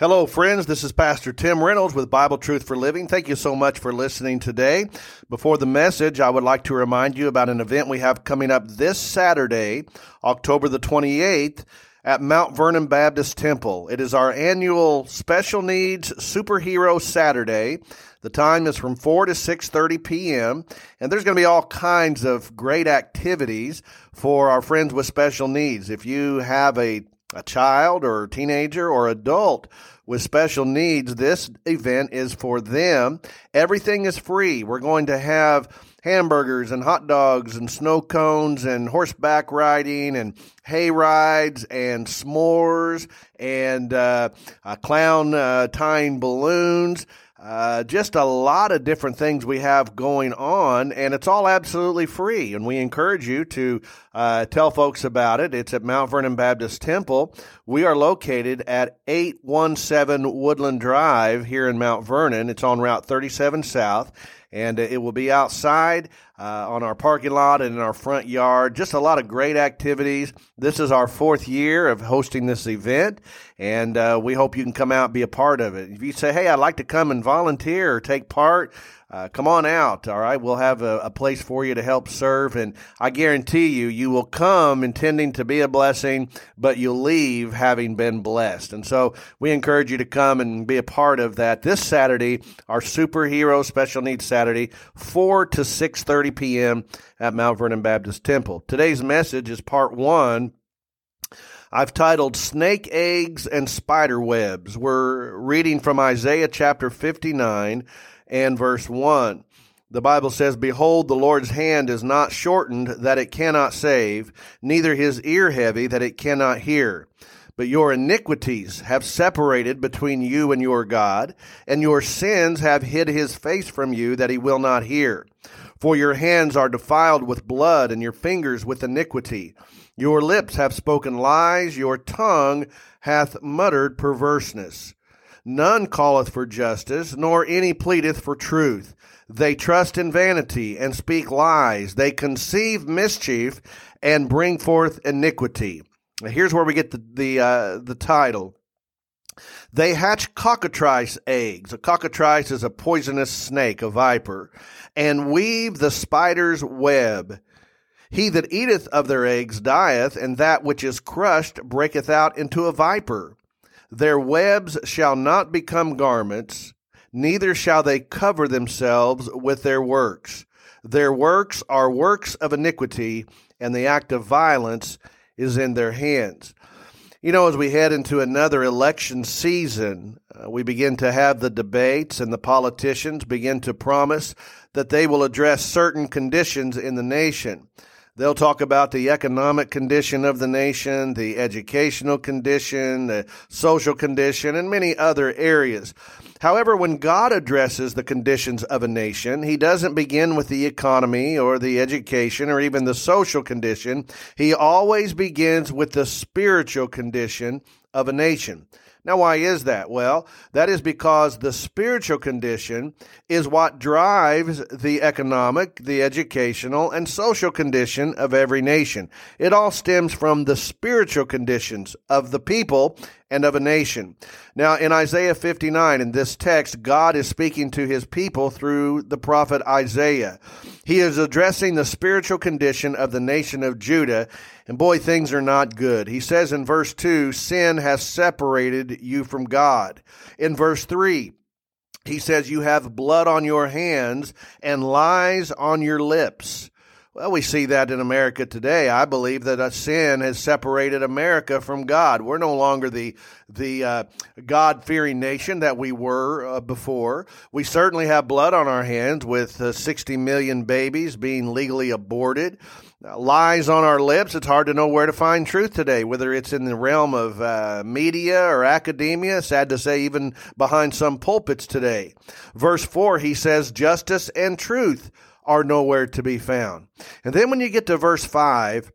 Hello, friends. This is Pastor Tim Reynolds with Bible Truth for Living. Thank you so much for listening today. Before the message, I would like to remind you about an event we have coming up this Saturday, October the 28th at Mount Vernon Baptist Temple. It is our annual Special Needs Superhero Saturday. The time is from 4 to 6:30 p.m. and there's going to be all kinds of great activities for our friends with special needs. If you have a a child or teenager or adult with special needs, this event is for them. Everything is free. We're going to have hamburgers and hot dogs and snow cones and horseback riding and hay rides and s'mores and uh, clown uh, tying balloons. Uh, just a lot of different things we have going on, and it's all absolutely free. And we encourage you to uh, tell folks about it. It's at Mount Vernon Baptist Temple. We are located at 817 Woodland Drive here in Mount Vernon. It's on Route 37 South and it will be outside uh, on our parking lot and in our front yard. Just a lot of great activities. This is our fourth year of hosting this event, and uh, we hope you can come out and be a part of it. If you say, "Hey, I'd like to come and volunteer or take part," uh, come on out. All right, we'll have a, a, place for you to help serve, and I guarantee you, you will come intending to be a blessing, but you'll leave having been blessed. And so, we encourage you to come and be a part of that this Saturday, our superhero special needs Saturday, four to six thirty p.m. at Mount Vernon Baptist Temple. Today's message is part one. I've titled Snake Eggs and Spider Webs. We're reading from Isaiah chapter 59 and verse 1. The Bible says, Behold, the Lord's hand is not shortened that it cannot save, neither his ear heavy that it cannot hear. But your iniquities have separated between you and your God, and your sins have hid his face from you that he will not hear. For your hands are defiled with blood, and your fingers with iniquity. Your lips have spoken lies, your tongue hath muttered perverseness. None calleth for justice, nor any pleadeth for truth. They trust in vanity and speak lies. They conceive mischief and bring forth iniquity. Here's where we get the the, uh, the title. They hatch cockatrice eggs. A cockatrice is a poisonous snake, a viper, and weave the spider's web. He that eateth of their eggs dieth, and that which is crushed breaketh out into a viper. Their webs shall not become garments, neither shall they cover themselves with their works. Their works are works of iniquity, and the act of violence is in their hands. You know, as we head into another election season, uh, we begin to have the debates, and the politicians begin to promise that they will address certain conditions in the nation. They'll talk about the economic condition of the nation, the educational condition, the social condition, and many other areas. However, when God addresses the conditions of a nation, he doesn't begin with the economy or the education or even the social condition. He always begins with the spiritual condition of a nation. Now, why is that? Well, that is because the spiritual condition is what drives the economic, the educational, and social condition of every nation. It all stems from the spiritual conditions of the people and of a nation. Now, in Isaiah 59, in this text, God is speaking to his people through the prophet Isaiah. He is addressing the spiritual condition of the nation of Judah, and boy, things are not good. He says in verse 2, sin has separated you from God. In verse 3, he says, You have blood on your hands and lies on your lips. Well, we see that in America today. I believe that a sin has separated America from God. We're no longer the the uh, God fearing nation that we were uh, before. We certainly have blood on our hands with uh, 60 million babies being legally aborted. lies on our lips. It's hard to know where to find truth today, whether it's in the realm of uh, media or academia. Sad to say, even behind some pulpits today. Verse 4, he says, Justice and truth are nowhere to be found. And then when you get to verse 5,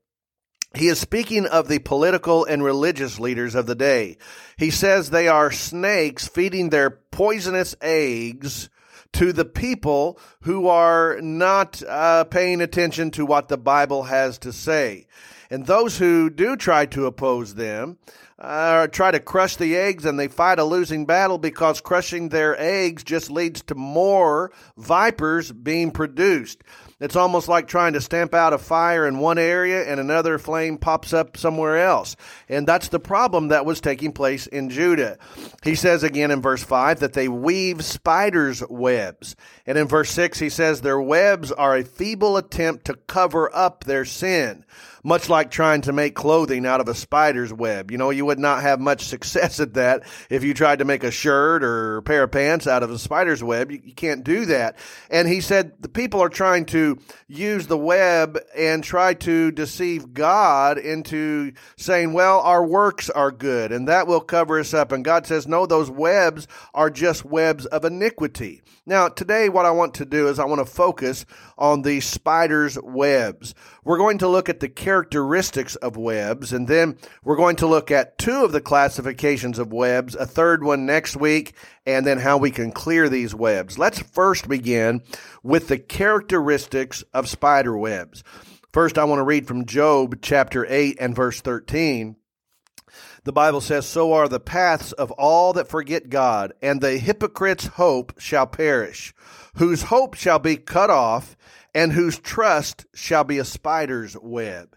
he is speaking of the political and religious leaders of the day. He says they are snakes feeding their poisonous eggs to the people who are not uh, paying attention to what the Bible has to say. And those who do try to oppose them uh, try to crush the eggs and they fight a losing battle because crushing their eggs just leads to more vipers being produced. It's almost like trying to stamp out a fire in one area and another flame pops up somewhere else. And that's the problem that was taking place in Judah. He says again in verse 5 that they weave spiders' webs. And in verse 6, he says their webs are a feeble attempt to cover up their sin much like trying to make clothing out of a spider's web. You know, you would not have much success at that if you tried to make a shirt or a pair of pants out of a spider's web. You, you can't do that. And he said the people are trying to use the web and try to deceive God into saying, well, our works are good and that will cover us up. And God says, no, those webs are just webs of iniquity. Now, today, what I want to do is I want to focus on the spider's webs. We're going to look at the characteristics of webs, and then we're going to look at two of the classifications of webs, a third one next week, and then how we can clear these webs. Let's first begin with the characteristics of spider webs. First, I want to read from Job chapter 8 and verse 13. The Bible says, So are the paths of all that forget God, and the hypocrite's hope shall perish, whose hope shall be cut off, and whose trust shall be a spider's web.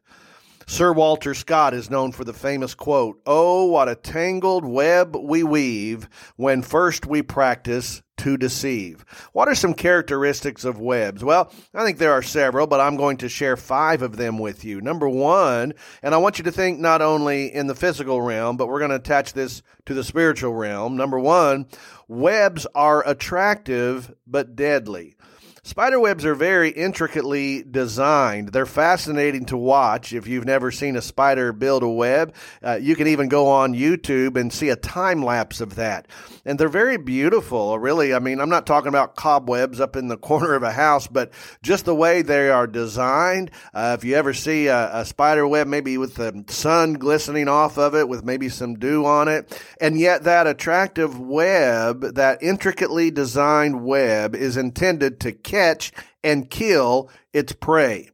Sir Walter Scott is known for the famous quote, Oh, what a tangled web we weave when first we practice to deceive. What are some characteristics of webs? Well, I think there are several, but I'm going to share five of them with you. Number one, and I want you to think not only in the physical realm, but we're going to attach this to the spiritual realm. Number one, webs are attractive but deadly. Spider webs are very intricately designed. They're fascinating to watch. If you've never seen a spider build a web, uh, you can even go on YouTube and see a time lapse of that. And they're very beautiful, really. I mean, I'm not talking about cobwebs up in the corner of a house, but just the way they are designed. Uh, if you ever see a, a spider web, maybe with the sun glistening off of it, with maybe some dew on it, and yet that attractive web, that intricately designed web, is intended to catch and kill its prey.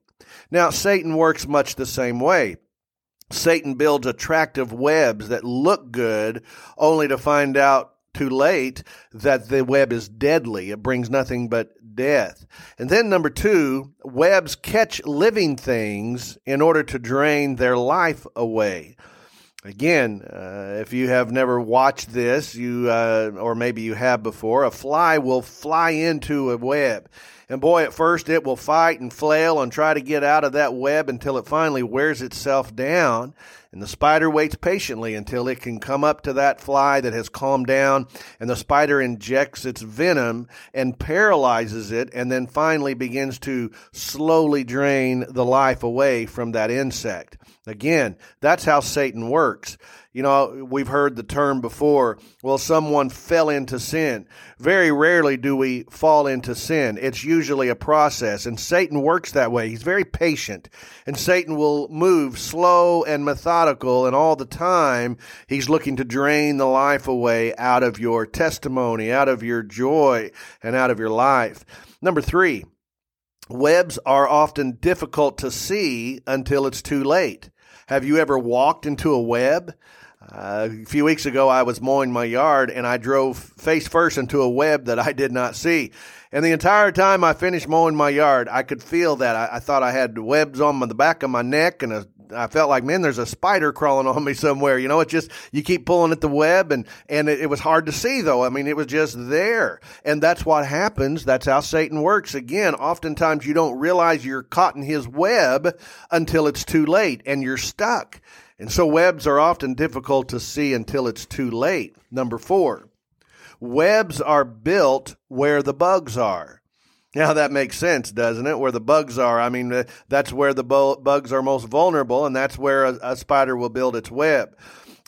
Now, Satan works much the same way. Satan builds attractive webs that look good only to find out too late that the web is deadly. It brings nothing but death. And then number two, webs catch living things in order to drain their life away. Again, uh, if you have never watched this, you uh, or maybe you have before, a fly will fly into a web. And boy, at first it will fight and flail and try to get out of that web until it finally wears itself down. And the spider waits patiently until it can come up to that fly that has calmed down. And the spider injects its venom and paralyzes it and then finally begins to slowly drain the life away from that insect. Again, that's how Satan works. You know, we've heard the term before, well, someone fell into sin. Very rarely do we fall into sin. It's usually a process, and Satan works that way. He's very patient, and Satan will move slow and methodical, and all the time he's looking to drain the life away out of your testimony, out of your joy, and out of your life. Number three, webs are often difficult to see until it's too late. Have you ever walked into a web? Uh, a few weeks ago, I was mowing my yard and I drove face first into a web that I did not see. And the entire time I finished mowing my yard, I could feel that. I, I thought I had webs on my, the back of my neck and a, I felt like, man, there's a spider crawling on me somewhere. You know, it just, you keep pulling at the web and, and it, it was hard to see though. I mean, it was just there. And that's what happens. That's how Satan works. Again, oftentimes you don't realize you're caught in his web until it's too late and you're stuck. And so webs are often difficult to see until it's too late. Number four, webs are built where the bugs are. Now that makes sense, doesn't it? Where the bugs are. I mean, that's where the bugs are most vulnerable, and that's where a, a spider will build its web.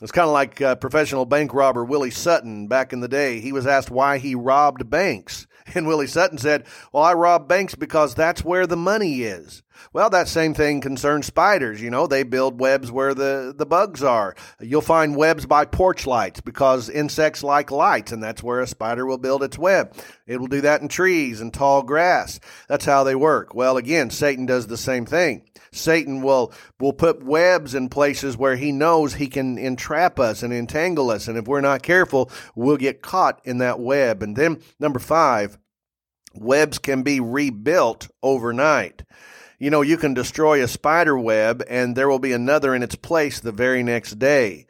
It's kind of like uh, professional bank robber Willie Sutton back in the day. He was asked why he robbed banks. And Willie Sutton said, Well, I rob banks because that's where the money is. Well, that same thing concerns spiders. You know, they build webs where the, the bugs are. You'll find webs by porch lights because insects like lights, and that's where a spider will build its web. It will do that in trees and tall grass. That's how they work. Well, again, Satan does the same thing. Satan will will put webs in places where he knows he can entrap us and entangle us, and if we're not careful, we'll get caught in that web. And then number five, webs can be rebuilt overnight. You know, you can destroy a spider web and there will be another in its place the very next day.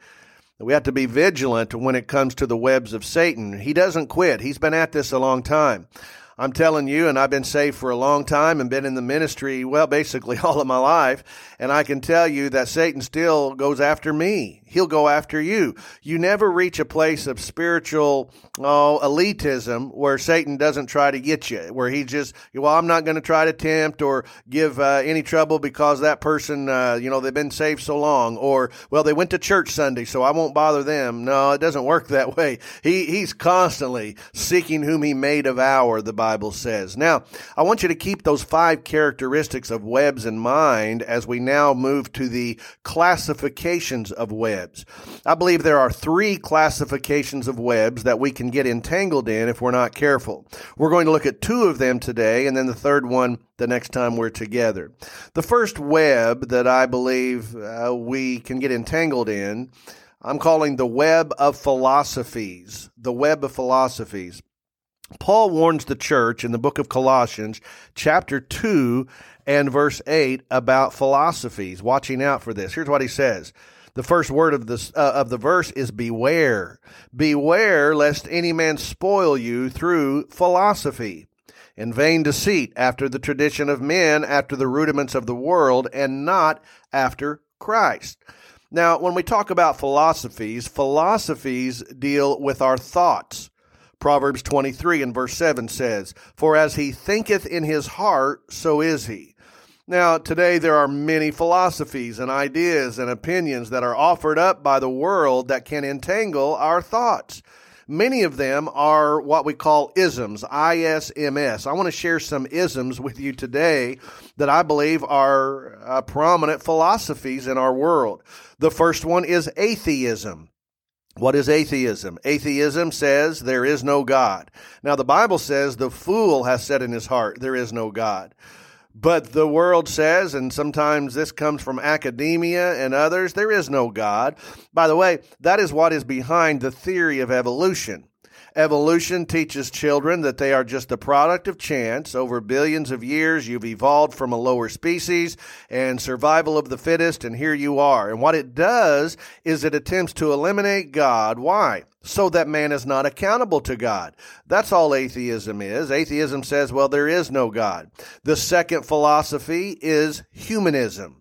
We have to be vigilant when it comes to the webs of Satan. He doesn't quit. He's been at this a long time. I'm telling you, and I've been saved for a long time and been in the ministry, well, basically all of my life. And I can tell you that Satan still goes after me. He'll go after you. You never reach a place of spiritual oh, elitism where Satan doesn't try to get you, where he just, well, I'm not going to try to tempt or give uh, any trouble because that person, uh, you know, they've been saved so long, or, well, they went to church Sunday, so I won't bother them. No, it doesn't work that way. He, he's constantly seeking whom he may devour, the Bible says. Now, I want you to keep those five characteristics of webs in mind as we now move to the classifications of webs. I believe there are three classifications of webs that we can get entangled in if we're not careful. We're going to look at two of them today, and then the third one the next time we're together. The first web that I believe uh, we can get entangled in, I'm calling the web of philosophies. The web of philosophies. Paul warns the church in the book of Colossians, chapter 2 and verse 8, about philosophies. Watching out for this. Here's what he says. The first word of, this, uh, of the verse is beware. Beware lest any man spoil you through philosophy in vain deceit after the tradition of men, after the rudiments of the world, and not after Christ. Now, when we talk about philosophies, philosophies deal with our thoughts. Proverbs 23 and verse 7 says, For as he thinketh in his heart, so is he. Now, today there are many philosophies and ideas and opinions that are offered up by the world that can entangle our thoughts. Many of them are what we call isms, I-S-M-S. I want to share some isms with you today that I believe are uh, prominent philosophies in our world. The first one is atheism. What is atheism? Atheism says there is no God. Now, the Bible says the fool has said in his heart, there is no God. But the world says, and sometimes this comes from academia and others, there is no God. By the way, that is what is behind the theory of evolution. Evolution teaches children that they are just a product of chance. Over billions of years, you've evolved from a lower species and survival of the fittest, and here you are. And what it does is it attempts to eliminate God. Why? So that man is not accountable to God. That's all atheism is. Atheism says, well, there is no God. The second philosophy is humanism.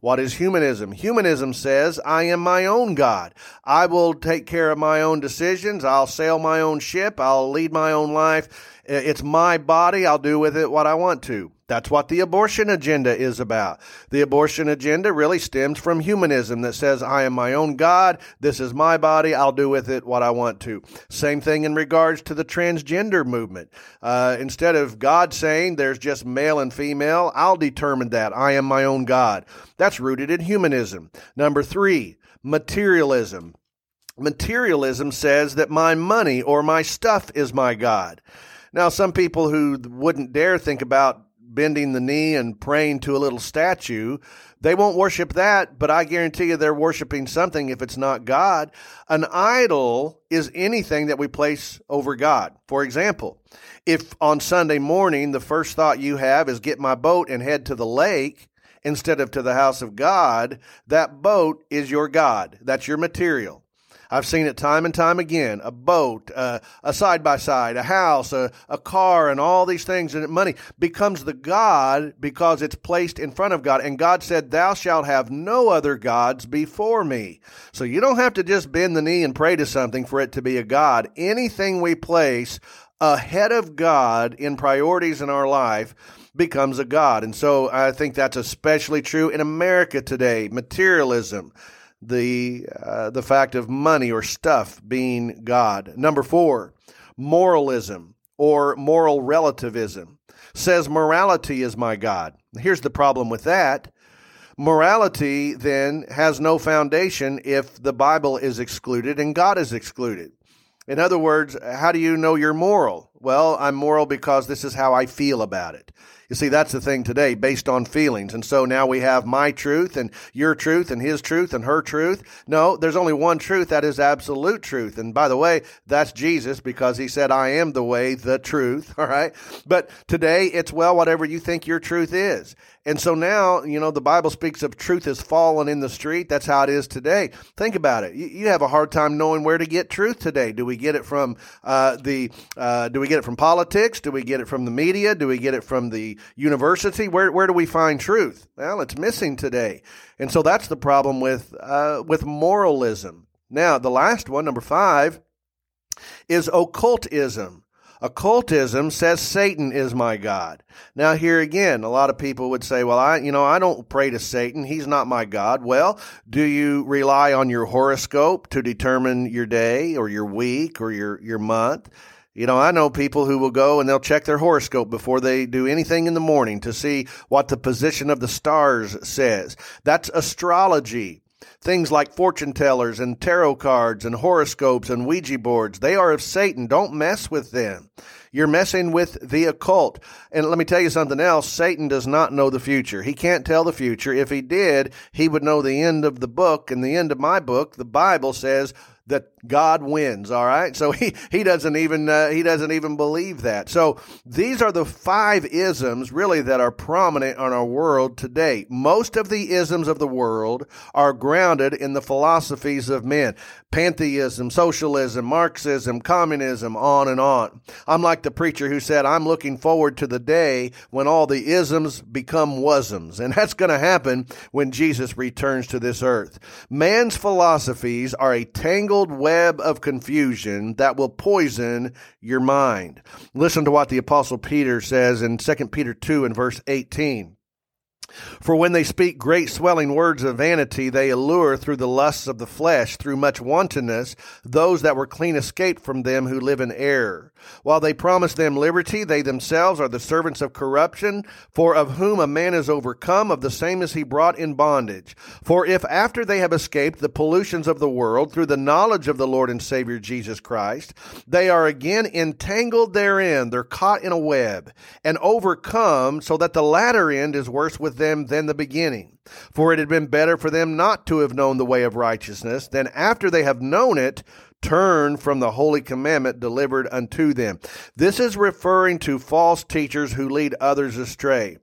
What is humanism? Humanism says, I am my own God. I will take care of my own decisions. I'll sail my own ship. I'll lead my own life. It's my body. I'll do with it what I want to. That's what the abortion agenda is about. The abortion agenda really stems from humanism that says, I am my own God. This is my body. I'll do with it what I want to. Same thing in regards to the transgender movement. Uh, instead of God saying there's just male and female, I'll determine that. I am my own God. That's rooted in humanism. Number three, materialism. Materialism says that my money or my stuff is my God. Now, some people who wouldn't dare think about bending the knee and praying to a little statue. They won't worship that, but I guarantee you they're worshiping something if it's not God. An idol is anything that we place over God. For example, if on Sunday morning the first thought you have is get my boat and head to the lake instead of to the house of God, that boat is your God. That's your material. I've seen it time and time again. A boat, uh, a side by side, a house, a, a car, and all these things, and money becomes the God because it's placed in front of God. And God said, Thou shalt have no other gods before me. So you don't have to just bend the knee and pray to something for it to be a God. Anything we place ahead of God in priorities in our life becomes a God. And so I think that's especially true in America today. Materialism the uh, the fact of money or stuff being God. Number four, moralism or moral relativism. says morality is my God. Here's the problem with that. Morality then has no foundation if the Bible is excluded and God is excluded. In other words, how do you know you're moral? Well, I'm moral because this is how I feel about it. You see, that's the thing today, based on feelings. And so now we have my truth and your truth and his truth and her truth. No, there's only one truth. That is absolute truth. And by the way, that's Jesus because he said, I am the way, the truth. All right. But today it's, well, whatever you think your truth is. And so now, you know, the Bible speaks of truth has fallen in the street. That's how it is today. Think about it. You, have a hard time knowing where to get truth today. Do we get it from uh, the? Uh, do we get it from politics? Do we get it from the media? Do we get it from the university? Where where do we find truth? Well, it's missing today, and so that's the problem with uh, with moralism. Now, the last one, number five, is occultism. Occultism says Satan is my God. Now here again, a lot of people would say, well, I, you know, I don't pray to Satan. He's not my God. Well, do you rely on your horoscope to determine your day or your week or your, your month? You know, I know people who will go and they'll check their horoscope before they do anything in the morning to see what the position of the stars says. That's astrology. Things like fortune tellers and tarot cards and horoscopes and Ouija boards, they are of Satan. Don't mess with them. You're messing with the occult. And let me tell you something else. Satan does not know the future. He can't tell the future. If he did, he would know the end of the book. And the end of my book, the Bible says that God wins. All right, so he he doesn't even uh, he doesn't even believe that. So these are the five isms really that are prominent on our world today. Most of the isms of the world are grounded in the philosophies of men: pantheism, socialism, Marxism, communism, on and on. I'm like the preacher who said, "I'm looking forward to the day when all the isms become wasms," and that's going to happen when Jesus returns to this earth. Man's philosophies are a tangled web web of confusion that will poison your mind. Listen to what the apostle Peter says in 2 Peter 2 and verse 18. For when they speak great swelling words of vanity, they allure through the lusts of the flesh, through much wantonness, those that were clean escaped from them who live in error. While they promise them liberty, they themselves are the servants of corruption, for of whom a man is overcome, of the same is he brought in bondage. For if after they have escaped the pollutions of the world through the knowledge of the Lord and Savior Jesus Christ, they are again entangled therein, they're caught in a web, and overcome, so that the latter end is worse with them than the beginning. For it had been better for them not to have known the way of righteousness than after they have known it, turn from the holy commandment delivered unto them. This is referring to false teachers who lead others astray.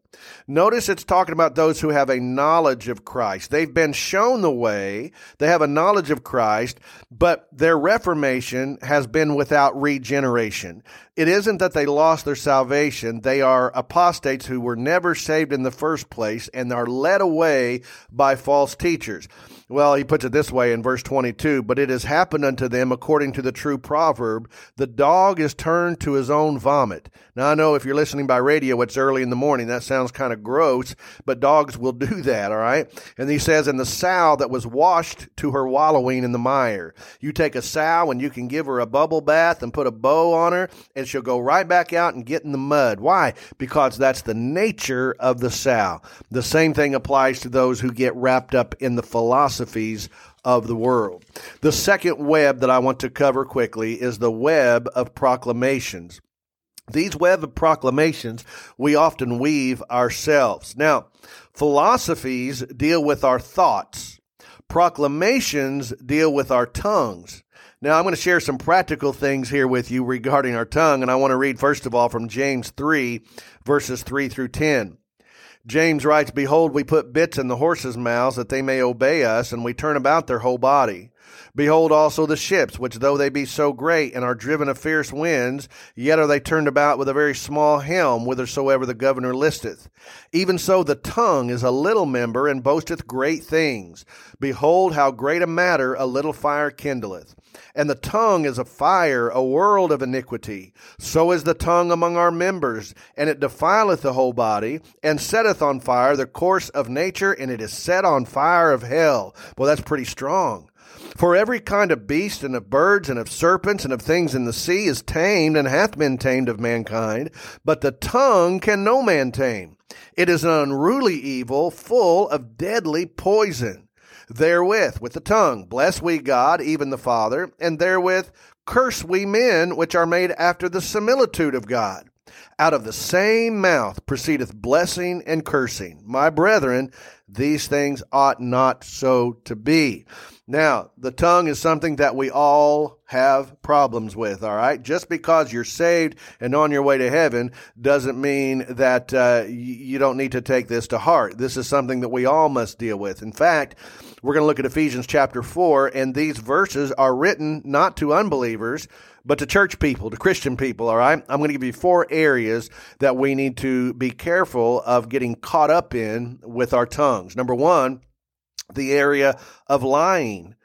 Notice it's talking about those who have a knowledge of Christ. They've been shown the way, they have a knowledge of Christ, but their reformation has been without regeneration. It isn't that they lost their salvation, they are apostates who were never saved in the first place and are led away by false teachers. Well, he puts it this way in verse 22 But it has happened unto them according to the true proverb the dog is turned to his own vomit. Now, I know if you're listening by radio, it's early in the morning. That sounds kind of gross, but dogs will do that, all right? And he says, And the sow that was washed to her wallowing in the mire. You take a sow and you can give her a bubble bath and put a bow on her, and she'll go right back out and get in the mud. Why? Because that's the nature of the sow. The same thing applies to those who get wrapped up in the philosophies of the world. The second web that I want to cover quickly is the web of proclamations. These web of proclamations we often weave ourselves. Now, philosophies deal with our thoughts. Proclamations deal with our tongues. Now, I'm going to share some practical things here with you regarding our tongue, and I want to read first of all from James 3, verses 3 through 10. James writes, Behold, we put bits in the horses' mouths that they may obey us, and we turn about their whole body. Behold also the ships, which though they be so great and are driven of fierce winds, yet are they turned about with a very small helm, whithersoever the governor listeth. Even so the tongue is a little member, and boasteth great things. Behold how great a matter a little fire kindleth. And the tongue is a fire, a world of iniquity. So is the tongue among our members, and it defileth the whole body, and setteth on fire the course of nature, and it is set on fire of hell. Well, that's pretty strong. For every kind of beast and of birds and of serpents and of things in the sea is tamed and hath been tamed of mankind, but the tongue can no man tame. It is an unruly evil, full of deadly poison. Therewith, with the tongue, bless we God, even the Father, and therewith curse we men which are made after the similitude of God. Out of the same mouth proceedeth blessing and cursing. My brethren, these things ought not so to be. Now, the tongue is something that we all have problems with, all right? Just because you're saved and on your way to heaven doesn't mean that uh, you don't need to take this to heart. This is something that we all must deal with. In fact, we're going to look at Ephesians chapter 4, and these verses are written not to unbelievers, but to church people, to Christian people, all right? I'm going to give you four areas that we need to be careful of getting caught up in with our tongues. Number one, the area of lying.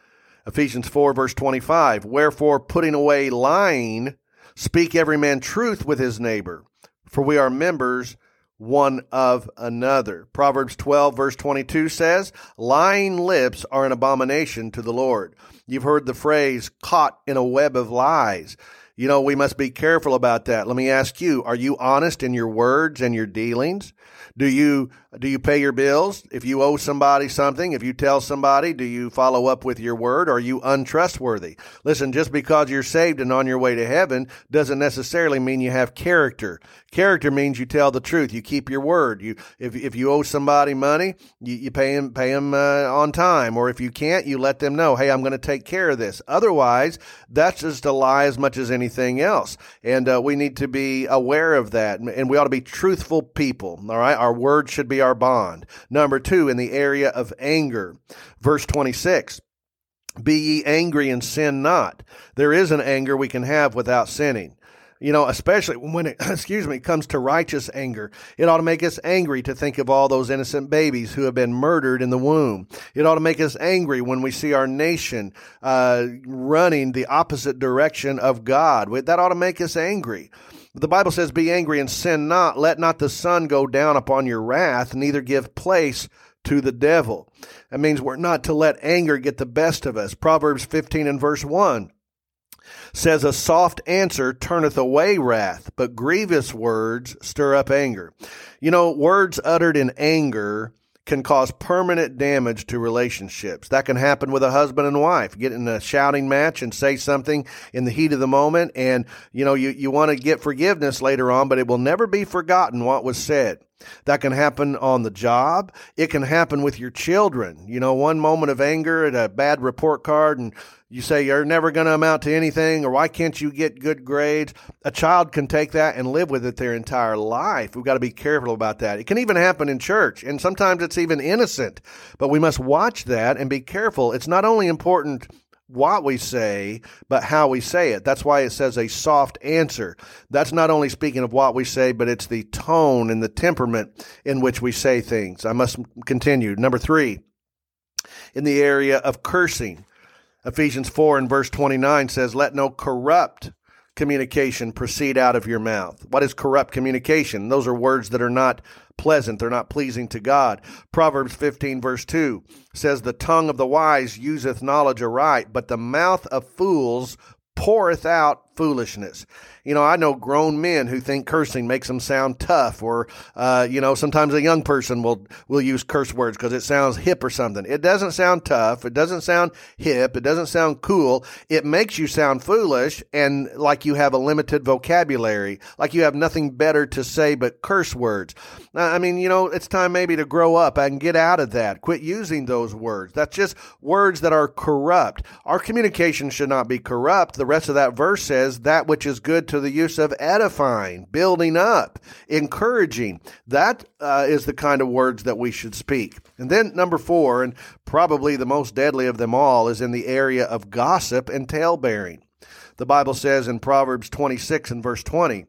Ephesians 4, verse 25. Wherefore, putting away lying, speak every man truth with his neighbor, for we are members one of another. Proverbs 12, verse 22 says, Lying lips are an abomination to the Lord. You've heard the phrase, caught in a web of lies. You know, we must be careful about that. Let me ask you, are you honest in your words and your dealings? Do you do you pay your bills? If you owe somebody something, if you tell somebody, do you follow up with your word? Are you untrustworthy? Listen, just because you're saved and on your way to heaven doesn't necessarily mean you have character. Character means you tell the truth. You keep your word. You if if you owe somebody money, you, you pay them pay them uh, on time, or if you can't, you let them know, hey, I'm going to take care of this. Otherwise, that's just a lie as much as anything else, and uh, we need to be aware of that, and we ought to be truthful people. All right, our word should be our bond. Number two, in the area of anger, verse 26. Be ye angry and sin not. There is an anger we can have without sinning. You know, especially when it, excuse me, comes to righteous anger. It ought to make us angry to think of all those innocent babies who have been murdered in the womb. It ought to make us angry when we see our nation uh, running the opposite direction of God. That ought to make us angry. The Bible says, Be angry and sin not. Let not the sun go down upon your wrath, neither give place to the devil. That means we're not to let anger get the best of us. Proverbs 15 and verse 1 says, A soft answer turneth away wrath, but grievous words stir up anger. You know, words uttered in anger can cause permanent damage to relationships. That can happen with a husband and wife. Get in a shouting match and say something in the heat of the moment, and you know you, you want to get forgiveness later on, but it will never be forgotten what was said. That can happen on the job. It can happen with your children. You know, one moment of anger at a bad report card and you say you're never going to amount to anything or why can't you get good grades? A child can take that and live with it their entire life. We've got to be careful about that. It can even happen in church and sometimes it's even innocent, but we must watch that and be careful. It's not only important what we say, but how we say it. That's why it says a soft answer. That's not only speaking of what we say, but it's the tone and the temperament in which we say things. I must continue. Number three, in the area of cursing, Ephesians 4 and verse 29 says, Let no corrupt communication proceed out of your mouth. What is corrupt communication? Those are words that are not pleasant. They're not pleasing to God. Proverbs 15 verse 2 says, The tongue of the wise useth knowledge aright, but the mouth of fools poureth out foolishness. You know, I know grown men who think cursing makes them sound tough, or uh, you know, sometimes a young person will will use curse words because it sounds hip or something. It doesn't sound tough. It doesn't sound hip. It doesn't sound cool. It makes you sound foolish and like you have a limited vocabulary, like you have nothing better to say but curse words. I mean, you know, it's time maybe to grow up and get out of that. Quit using those words. That's just words that are corrupt. Our communication should not be corrupt. The rest of that verse says that which is good to the use of edifying, building up, encouraging. That uh, is the kind of words that we should speak. And then number four, and probably the most deadly of them all, is in the area of gossip and talebearing. The Bible says in Proverbs 26 and verse 20,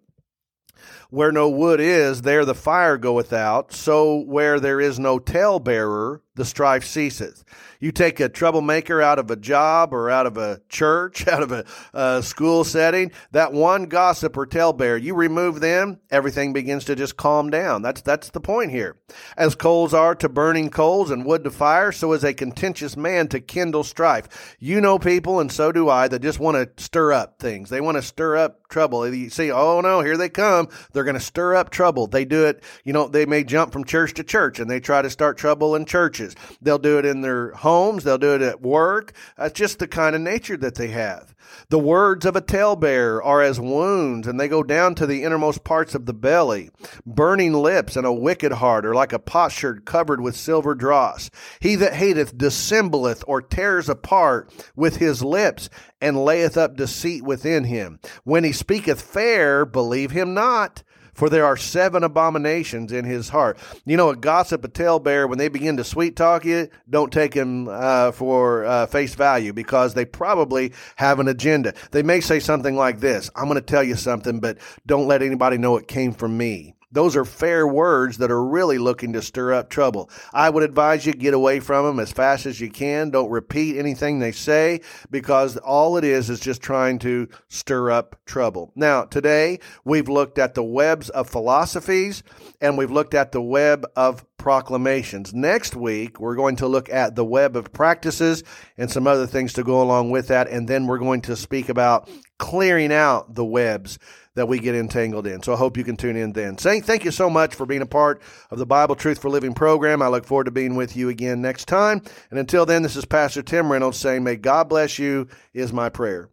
where no wood is, there the fire goeth out. So where there is no talebearer, the strife ceases. You take a troublemaker out of a job or out of a church, out of a, a school setting, that one gossip or talebearer, you remove them, everything begins to just calm down. That's, that's the point here. As coals are to burning coals and wood to fire, so is a contentious man to kindle strife. You know people, and so do I, that just want to stir up things. They want to stir up trouble. You see, oh no, here they come. They're going to stir up trouble. They do it, you know, they may jump from church to church and they try to start trouble in churches. They'll do it in their homes. They'll do it at work. That's just the kind of nature that they have. The words of a talebearer are as wounds, and they go down to the innermost parts of the belly. Burning lips and a wicked heart are like a potsherd covered with silver dross. He that hateth dissembleth or tears apart with his lips, and layeth up deceit within him. When he speaketh fair, believe him not for there are seven abominations in his heart. You know, a gossip, a talebearer, when they begin to sweet talk you, don't take him uh, for uh, face value because they probably have an agenda. They may say something like this I'm going to tell you something, but don't let anybody know it came from me. Those are fair words that are really looking to stir up trouble. I would advise you get away from them as fast as you can. Don't repeat anything they say because all it is is just trying to stir up trouble. Now, today we've looked at the webs of philosophies and we've looked at the web of proclamations. Next week, we're going to look at the web of practices and some other things to go along with that. And then we're going to speak about clearing out the webs that we get entangled in. So I hope you can tune in then. Saint, thank you so much for being a part of the Bible Truth for Living program. I look forward to being with you again next time. And until then, this is Pastor Tim Reynolds saying, May God bless you, is my prayer.